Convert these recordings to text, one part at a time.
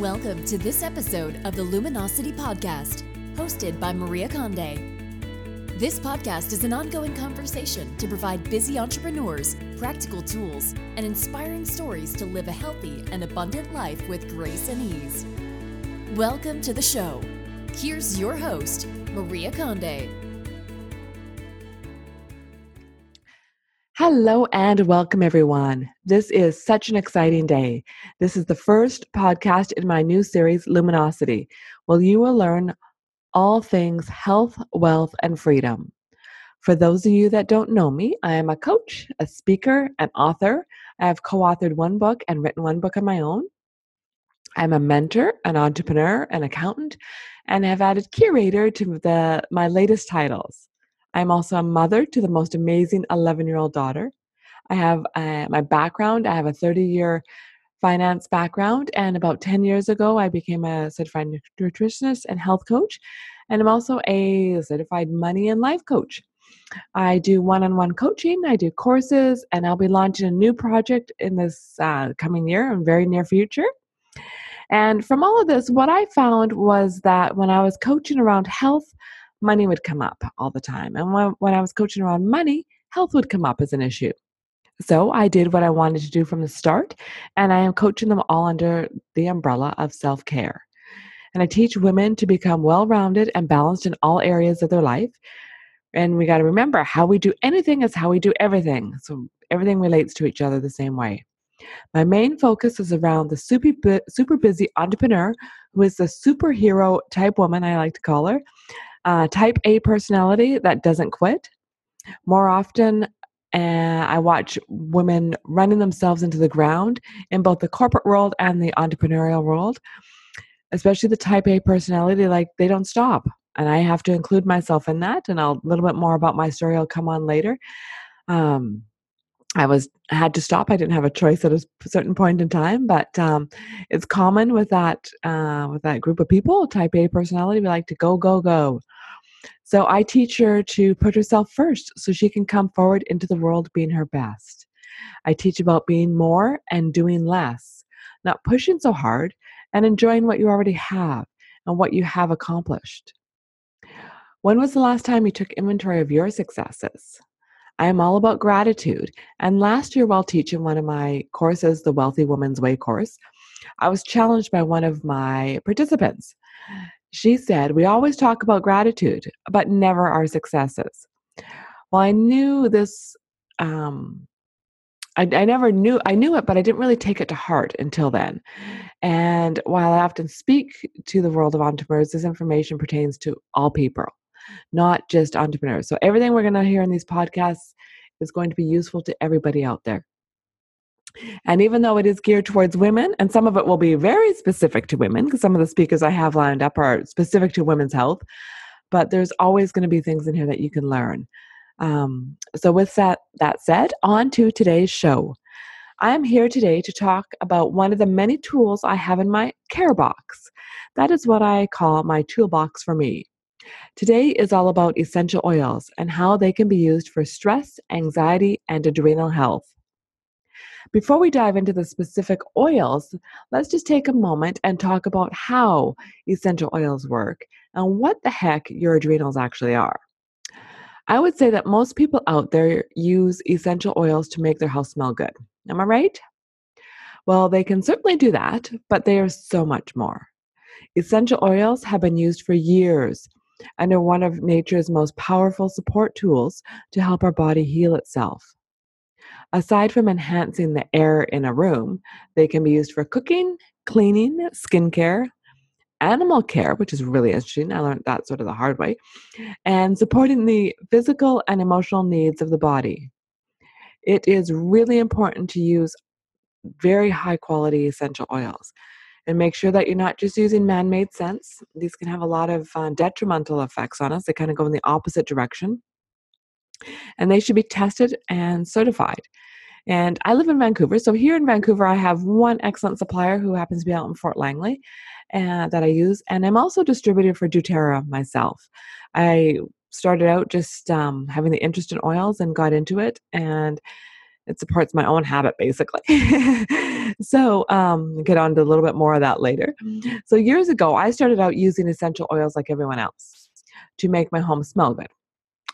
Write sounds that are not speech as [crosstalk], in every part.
Welcome to this episode of the Luminosity Podcast, hosted by Maria Conde. This podcast is an ongoing conversation to provide busy entrepreneurs practical tools and inspiring stories to live a healthy and abundant life with grace and ease. Welcome to the show. Here's your host, Maria Conde. Hello and welcome, everyone. This is such an exciting day. This is the first podcast in my new series, Luminosity, where you will learn all things health, wealth, and freedom. For those of you that don't know me, I am a coach, a speaker, an author. I have co authored one book and written one book on my own. I'm a mentor, an entrepreneur, an accountant, and have added curator to the, my latest titles. I'm also a mother to the most amazing 11 year old daughter. I have uh, my background, I have a 30 year finance background, and about 10 years ago, I became a certified nutritionist and health coach. And I'm also a certified money and life coach. I do one on one coaching, I do courses, and I'll be launching a new project in this uh, coming year and very near future. And from all of this, what I found was that when I was coaching around health, money would come up all the time. And when, when I was coaching around money, health would come up as an issue. So I did what I wanted to do from the start, and I am coaching them all under the umbrella of self care. And I teach women to become well rounded and balanced in all areas of their life. And we got to remember how we do anything is how we do everything. So everything relates to each other the same way. My main focus is around the super, super busy entrepreneur who is the superhero type woman, I like to call her, uh, type A personality that doesn't quit. More often, uh, I watch women running themselves into the ground in both the corporate world and the entrepreneurial world, especially the type A personality, like they don't stop. And I have to include myself in that. And a little bit more about my story will come on later. Um, I was had to stop. I didn't have a choice at a certain point in time, but um, it's common with that uh, with that group of people, Type A personality. We like to go, go, go. So I teach her to put herself first, so she can come forward into the world being her best. I teach about being more and doing less, not pushing so hard, and enjoying what you already have and what you have accomplished. When was the last time you took inventory of your successes? I am all about gratitude. And last year, while teaching one of my courses, the Wealthy Woman's Way course, I was challenged by one of my participants. She said, We always talk about gratitude, but never our successes. Well, I knew this. Um, I, I never knew, I knew it, but I didn't really take it to heart until then. And while I often speak to the world of entrepreneurs, this information pertains to all people not just entrepreneurs. So everything we're going to hear in these podcasts is going to be useful to everybody out there. And even though it is geared towards women, and some of it will be very specific to women, because some of the speakers I have lined up are specific to women's health, but there's always going to be things in here that you can learn. Um, so, with that, that said, on to today's show. I am here today to talk about one of the many tools I have in my care box. That is what I call my toolbox for me. Today is all about essential oils and how they can be used for stress, anxiety, and adrenal health. Before we dive into the specific oils, let's just take a moment and talk about how essential oils work and what the heck your adrenals actually are. I would say that most people out there use essential oils to make their house smell good. Am I right? Well, they can certainly do that, but they are so much more. Essential oils have been used for years and are one of nature's most powerful support tools to help our body heal itself. Aside from enhancing the air in a room, they can be used for cooking, cleaning, skincare, animal care, which is really interesting. I learned that sort of the hard way, and supporting the physical and emotional needs of the body. It is really important to use very high quality essential oils and make sure that you're not just using man made scents. These can have a lot of uh, detrimental effects on us, they kind of go in the opposite direction. And they should be tested and certified. And I live in Vancouver. So here in Vancouver, I have one excellent supplier who happens to be out in Fort Langley uh, that I use. And I'm also distributed for doTERRA myself. I started out just um, having the interest in oils and got into it. And it supports my own habit basically. [laughs] [laughs] so, um, get on to a little bit more of that later. So, years ago, I started out using essential oils like everyone else to make my home smell good.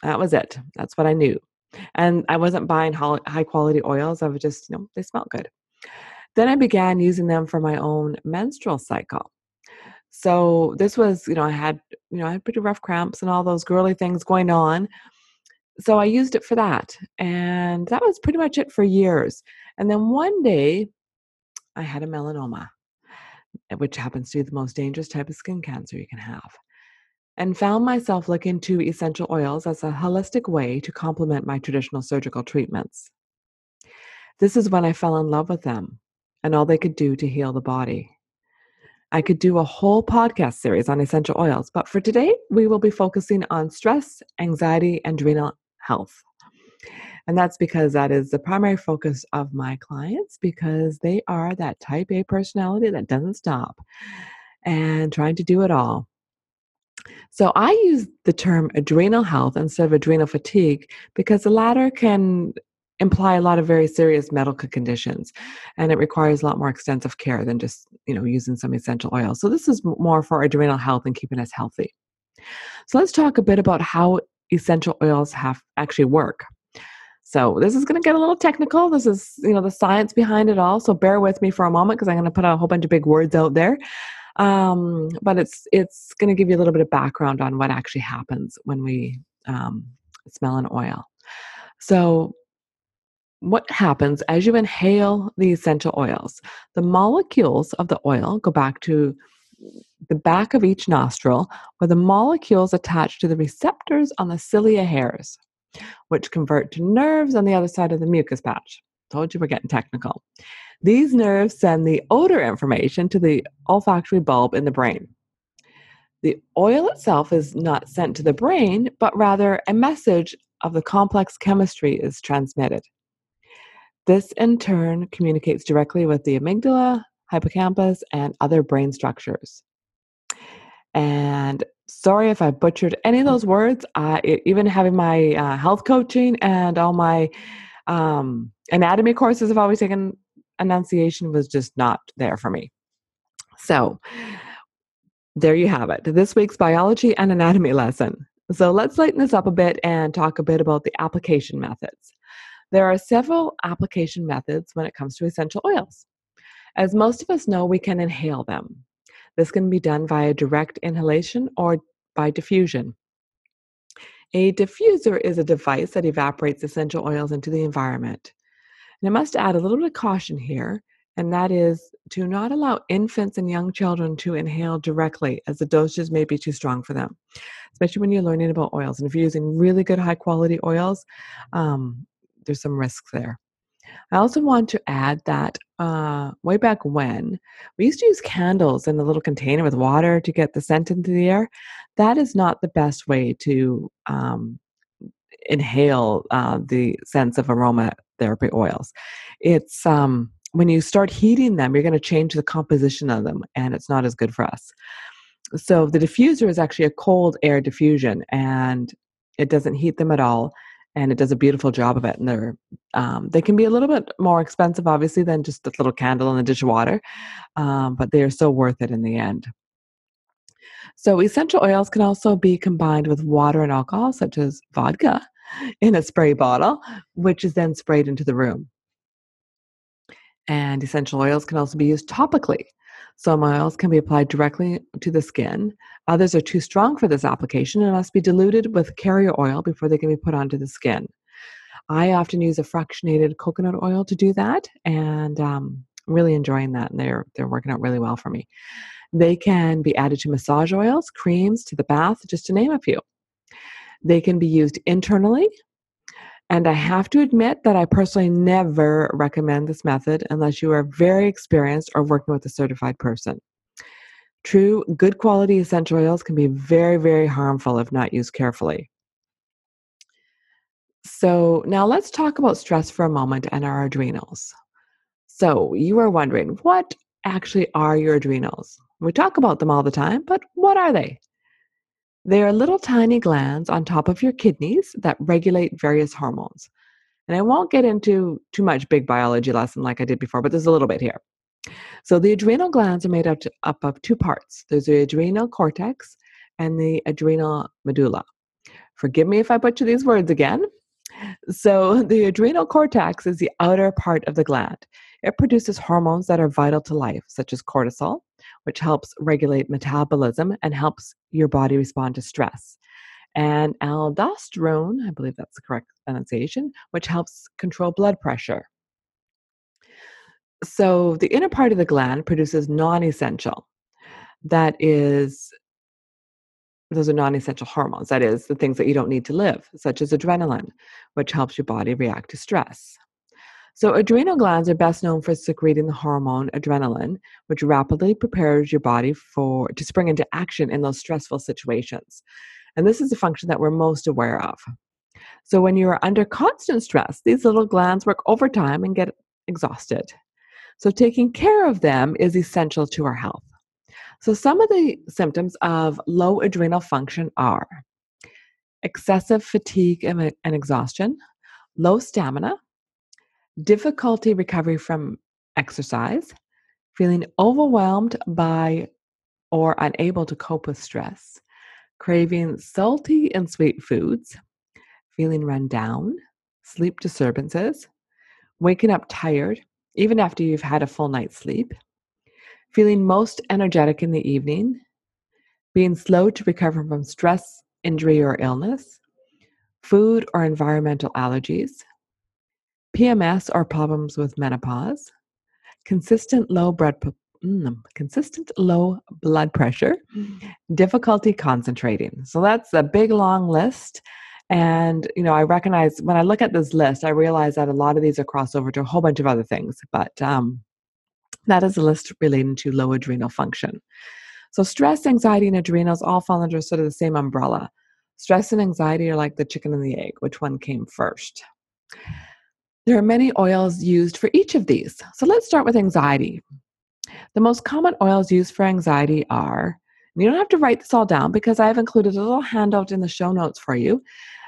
That was it. That's what I knew. And I wasn't buying high quality oils. I was just, you know, they smell good. Then I began using them for my own menstrual cycle. So this was, you know, I had, you know, I had pretty rough cramps and all those girly things going on. So I used it for that. And that was pretty much it for years. And then one day I had a melanoma, which happens to be the most dangerous type of skin cancer you can have and found myself looking to essential oils as a holistic way to complement my traditional surgical treatments. This is when I fell in love with them and all they could do to heal the body. I could do a whole podcast series on essential oils, but for today, we will be focusing on stress, anxiety, adrenal health. And that's because that is the primary focus of my clients because they are that type A personality that doesn't stop and trying to do it all. So I use the term adrenal health instead of adrenal fatigue because the latter can imply a lot of very serious medical conditions and it requires a lot more extensive care than just you know using some essential oils so this is more for adrenal health and keeping us healthy so let's talk a bit about how essential oils have actually work so this is going to get a little technical this is you know the science behind it all so bear with me for a moment because i'm going to put a whole bunch of big words out there um, but it's it's going to give you a little bit of background on what actually happens when we um, smell an oil. So what happens as you inhale the essential oils? The molecules of the oil go back to the back of each nostril, where the molecules attach to the receptors on the cilia hairs, which convert to nerves on the other side of the mucus patch. Told you we're getting technical. These nerves send the odor information to the olfactory bulb in the brain. The oil itself is not sent to the brain, but rather a message of the complex chemistry is transmitted. This in turn communicates directly with the amygdala, hippocampus, and other brain structures. And sorry if I butchered any of those words. Uh, even having my uh, health coaching and all my um, anatomy courses have always taken enunciation was just not there for me. So, there you have it. This week's biology and anatomy lesson. So, let's lighten this up a bit and talk a bit about the application methods. There are several application methods when it comes to essential oils. As most of us know, we can inhale them. This can be done via direct inhalation or by diffusion. A diffuser is a device that evaporates essential oils into the environment. And I must add a little bit of caution here, and that is to not allow infants and young children to inhale directly, as the dosages may be too strong for them, especially when you're learning about oils. And if you're using really good, high quality oils, um, there's some risks there. I also want to add that uh, way back when, we used to use candles in a little container with water to get the scent into the air. That is not the best way to um, inhale uh, the scents of aromatherapy oils. It's um, when you start heating them, you're going to change the composition of them, and it's not as good for us. So the diffuser is actually a cold air diffusion, and it doesn't heat them at all, and it does a beautiful job of it. And they're um, they can be a little bit more expensive, obviously, than just a little candle in a dish of water, um, but they are so worth it in the end. So, essential oils can also be combined with water and alcohol, such as vodka, in a spray bottle, which is then sprayed into the room. And essential oils can also be used topically. Some oils can be applied directly to the skin. Others are too strong for this application and must be diluted with carrier oil before they can be put onto the skin. I often use a fractionated coconut oil to do that, and um, really enjoying that. And they're they're working out really well for me. They can be added to massage oils, creams, to the bath, just to name a few. They can be used internally. And I have to admit that I personally never recommend this method unless you are very experienced or working with a certified person. True, good quality essential oils can be very, very harmful if not used carefully. So, now let's talk about stress for a moment and our adrenals. So, you are wondering what actually are your adrenals? We talk about them all the time, but what are they? They are little tiny glands on top of your kidneys that regulate various hormones. And I won't get into too much big biology lesson like I did before, but there's a little bit here. So the adrenal glands are made up, to, up of two parts. There's the adrenal cortex and the adrenal medulla. Forgive me if I butcher these words again. So [laughs] the adrenal cortex is the outer part of the gland. It produces hormones that are vital to life, such as cortisol, which helps regulate metabolism and helps your body respond to stress. And aldosterone, I believe that's the correct pronunciation, which helps control blood pressure. So the inner part of the gland produces non essential. That is, those are non essential hormones. That is, the things that you don't need to live, such as adrenaline, which helps your body react to stress. So, adrenal glands are best known for secreting the hormone adrenaline, which rapidly prepares your body for to spring into action in those stressful situations. And this is a function that we're most aware of. So, when you are under constant stress, these little glands work overtime and get exhausted. So, taking care of them is essential to our health. So, some of the symptoms of low adrenal function are excessive fatigue and, exhaustion, low stamina, difficulty recovery from exercise, feeling overwhelmed by or unable to cope with stress, craving salty and sweet foods, feeling run down, sleep disturbances, waking up tired, even after you've had a full night's sleep, feeling most energetic in the evening, being slow to recover from stress, injury, or illness, food or environmental allergies, PMS or problems with menopause, consistent low blood mm, consistent low blood pressure, difficulty concentrating. So that's a big long list and, you know, I recognize when I look at this list, I realize that a lot of these are crossover to a whole bunch of other things, but um, that is a list relating to low adrenal function. So, stress, anxiety, and adrenals all fall under sort of the same umbrella. Stress and anxiety are like the chicken and the egg. Which one came first? There are many oils used for each of these. So, let's start with anxiety. The most common oils used for anxiety are, you don't have to write this all down because I've included a little handout in the show notes for you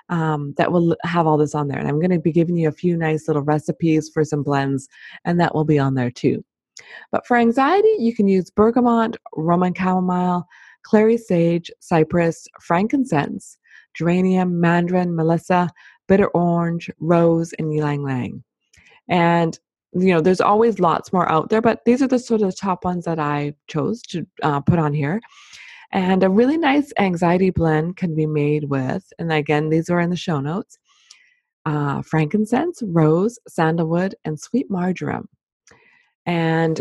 um, that will have all this on there. And I'm going to be giving you a few nice little recipes for some blends, and that will be on there too. But for anxiety, you can use bergamot, Roman chamomile, clary sage, cypress, frankincense, geranium, mandarin, melissa, bitter orange, rose, and ylang ylang. And you know, there's always lots more out there, but these are the sort of the top ones that I chose to uh, put on here. And a really nice anxiety blend can be made with, and again, these are in the show notes uh, frankincense, rose, sandalwood, and sweet marjoram. And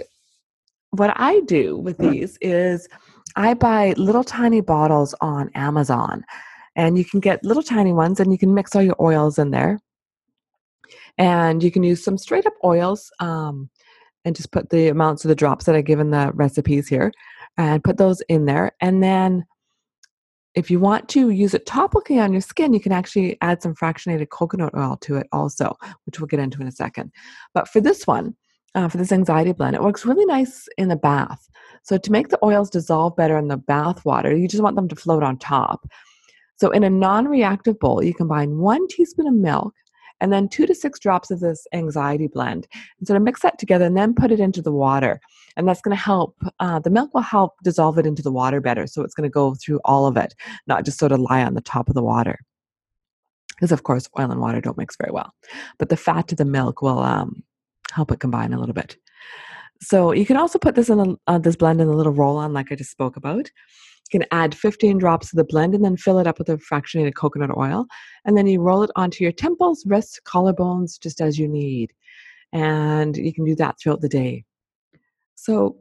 what I do with these is I buy little tiny bottles on Amazon. And you can get little tiny ones and you can mix all your oils in there. And you can use some straight up oils um, and just put the amounts of the drops that I give in the recipes here and put those in there. And then if you want to use it topically on your skin, you can actually add some fractionated coconut oil to it also, which we'll get into in a second. But for this one, uh, for this anxiety blend, it works really nice in the bath. So to make the oils dissolve better in the bath water, you just want them to float on top. So in a non-reactive bowl, you combine one teaspoon of milk and then two to six drops of this anxiety blend. And sort of mix that together and then put it into the water. And that's going to help, uh, the milk will help dissolve it into the water better. So it's going to go through all of it, not just sort of lie on the top of the water. Because, of course, oil and water don't mix very well. But the fat to the milk will um, help it combine a little bit. So you can also put this in a, uh, this blend in a little roll on, like I just spoke about. You can add 15 drops of the blend and then fill it up with a fractionated coconut oil. And then you roll it onto your temples, wrists, collarbones, just as you need. And you can do that throughout the day. So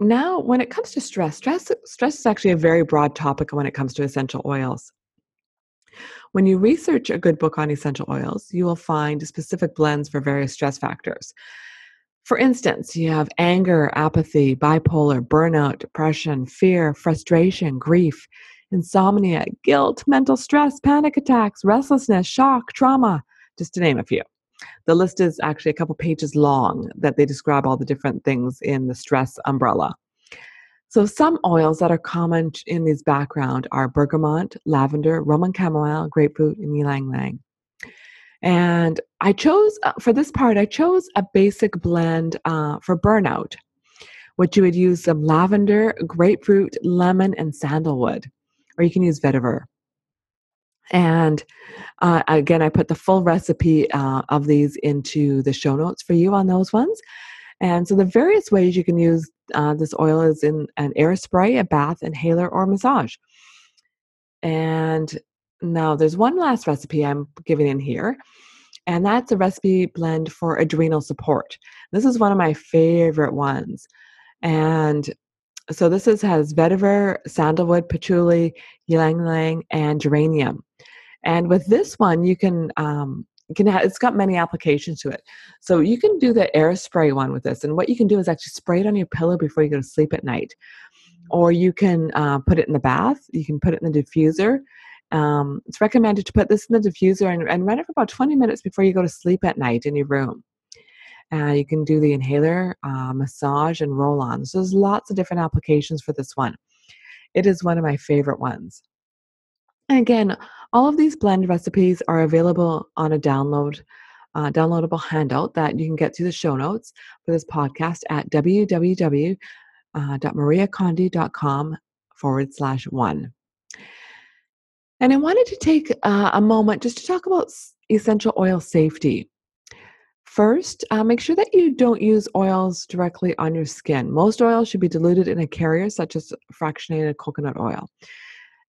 now when it comes to stress, stress stress is actually a very broad topic when it comes to essential oils. When you research a good book on essential oils, you will find specific blends for various stress factors. For instance, you have anger, apathy, bipolar, burnout, depression, fear, frustration, grief, insomnia, guilt, mental stress, panic attacks, restlessness, shock, trauma, just to name a few. The list is actually a couple pages long that they describe all the different things in the stress umbrella. So, some oils that are common in this background are bergamot, lavender, Roman chamomile, grapefruit, and ylang ylang. And I chose, uh, for this part, I chose a basic blend uh, for burnout, which you would use some lavender, grapefruit, lemon, and sandalwood, or you can use vetiver. And uh, again, I put the full recipe uh, of these into the show notes for you on those ones. And so the various ways you can use uh, this oil is in an air spray, a bath, inhaler, or massage. And now there's one last recipe I'm giving in here, and that's a recipe blend for adrenal support. This is one of my favorite ones. And so this is, has vetiver, sandalwood, patchouli, ylang ylang, and geranium. And with this one, you can um, can have, it's got many applications to it. So you can do the air spray one with this, and what you can do is actually spray it on your pillow before you go to sleep at night, or you can uh, put it in the bath. You can put it in the diffuser. Um, it's recommended to put this in the diffuser and, and run it for about 20 minutes before you go to sleep at night in your room. Uh, you can do the inhaler, uh, massage, and roll on. So there's lots of different applications for this one. It is one of my favorite ones. And again, all of these blend recipes are available on a download, uh, downloadable handout that you can get through the show notes for this podcast at www.mariaconde.com forward slash one. And I wanted to take uh, a moment just to talk about essential oil safety. First, uh, make sure that you don't use oils directly on your skin. Most oils should be diluted in a carrier, such as fractionated coconut oil.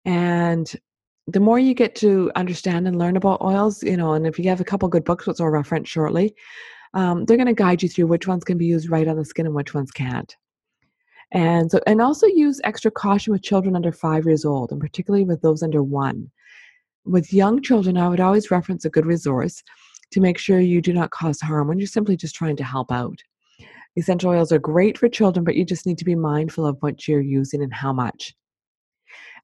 And the more you get to understand and learn about oils, you know, and if you have a couple good books, which I'll reference shortly, um, they're going to guide you through which ones can be used right on the skin and which ones can't. And so, and also use extra caution with children under five years old, and particularly with those under one. With young children, I would always reference a good resource to make sure you do not cause harm when you're simply just trying to help out. Essential oils are great for children, but you just need to be mindful of what you're using and how much.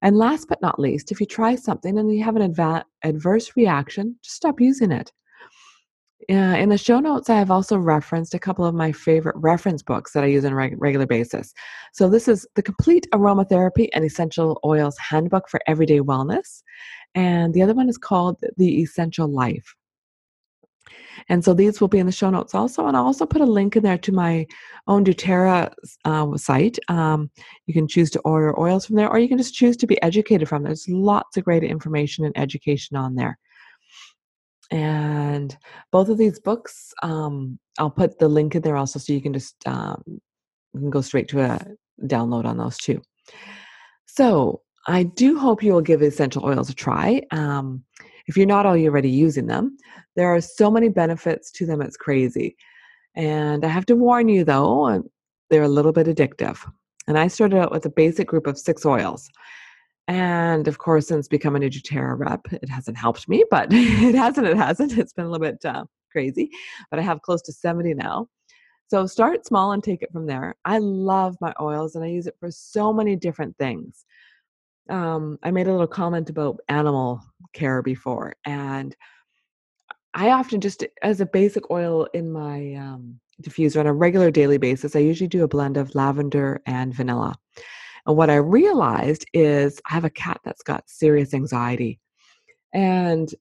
And last but not least, if you try something and you have an adva- adverse reaction, just stop using it. Uh, in the show notes, I have also referenced a couple of my favorite reference books that I use on a reg- regular basis. So, this is The Complete Aromatherapy and Essential Oils Handbook for Everyday Wellness. And the other one is called The Essential Life. And so these will be in the show notes also. And I'll also put a link in there to my own doTERRA uh, site. Um, you can choose to order oils from there, or you can just choose to be educated from. There. There's lots of great information and education on there. And both of these books, um, I'll put the link in there also, so you can just um, you can go straight to a download on those too. So I do hope you will give essential oils a try. Um, if you're not already using them. There are so many benefits to them, it's crazy. And I have to warn you though, they're a little bit addictive. And I started out with a basic group of six oils. And of course, since becoming a doTERRA rep, it hasn't helped me, but [laughs] it hasn't, it hasn't. It's been a little bit uh, crazy, but I have close to 70 now. So start small and take it from there. I love my oils and I use it for so many different things um, I made a little comment about animal care before, and I often just, as a basic oil in my um, diffuser on a regular daily basis, I usually do a blend of lavender and vanilla. And what I realized is I have a cat that's got serious anxiety, and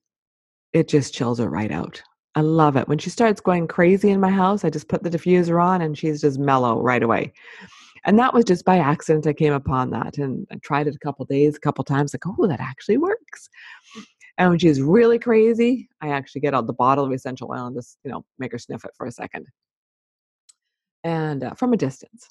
it just chills her right out. I love it. When she starts going crazy in my house, I just put the diffuser on and she's just mellow right away and that was just by accident i came upon that and i tried it a couple days a couple times like oh that actually works and when she's really crazy i actually get out the bottle of essential oil and just you know make her sniff it for a second and uh, from a distance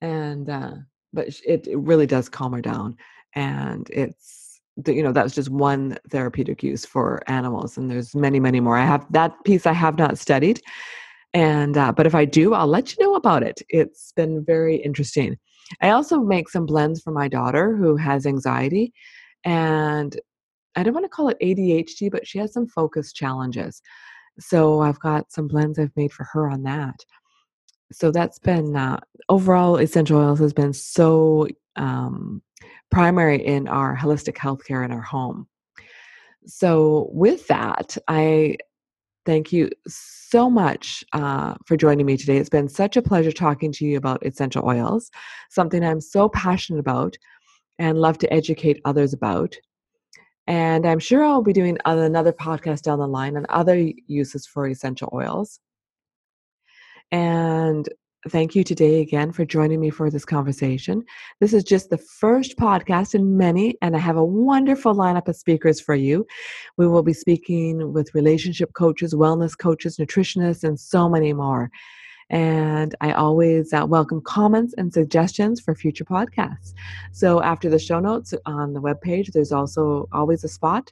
and uh, but it, it really does calm her down and it's you know that's just one therapeutic use for animals and there's many many more i have that piece i have not studied and uh, but if I do, I'll let you know about it. It's been very interesting. I also make some blends for my daughter who has anxiety, and I don't want to call it ADHD, but she has some focus challenges. So I've got some blends I've made for her on that. So that's been uh, overall essential oils has been so um, primary in our holistic healthcare in our home. So with that, I Thank you so much uh, for joining me today. It's been such a pleasure talking to you about essential oils, something I'm so passionate about and love to educate others about. And I'm sure I'll be doing another podcast down the line on other uses for essential oils. And thank you today again for joining me for this conversation. This is just the first podcast in many, and I have a wonderful lineup of speakers for you. We will be speaking with relationship coaches, wellness coaches, nutritionists, and so many more. And I always uh, welcome comments and suggestions for future podcasts. So after the show notes on the webpage, there's also always a spot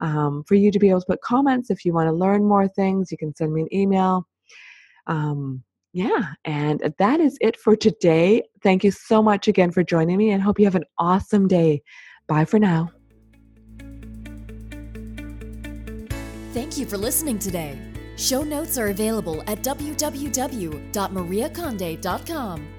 um, for you to be able to put comments. If you want to learn more things, you can send me an email. Um, yeah, and that is it for today. Thank you so much again for joining me and hope you have an awesome day. Bye for now. Thank you for listening today. Show notes are available at www.mariaconde.com.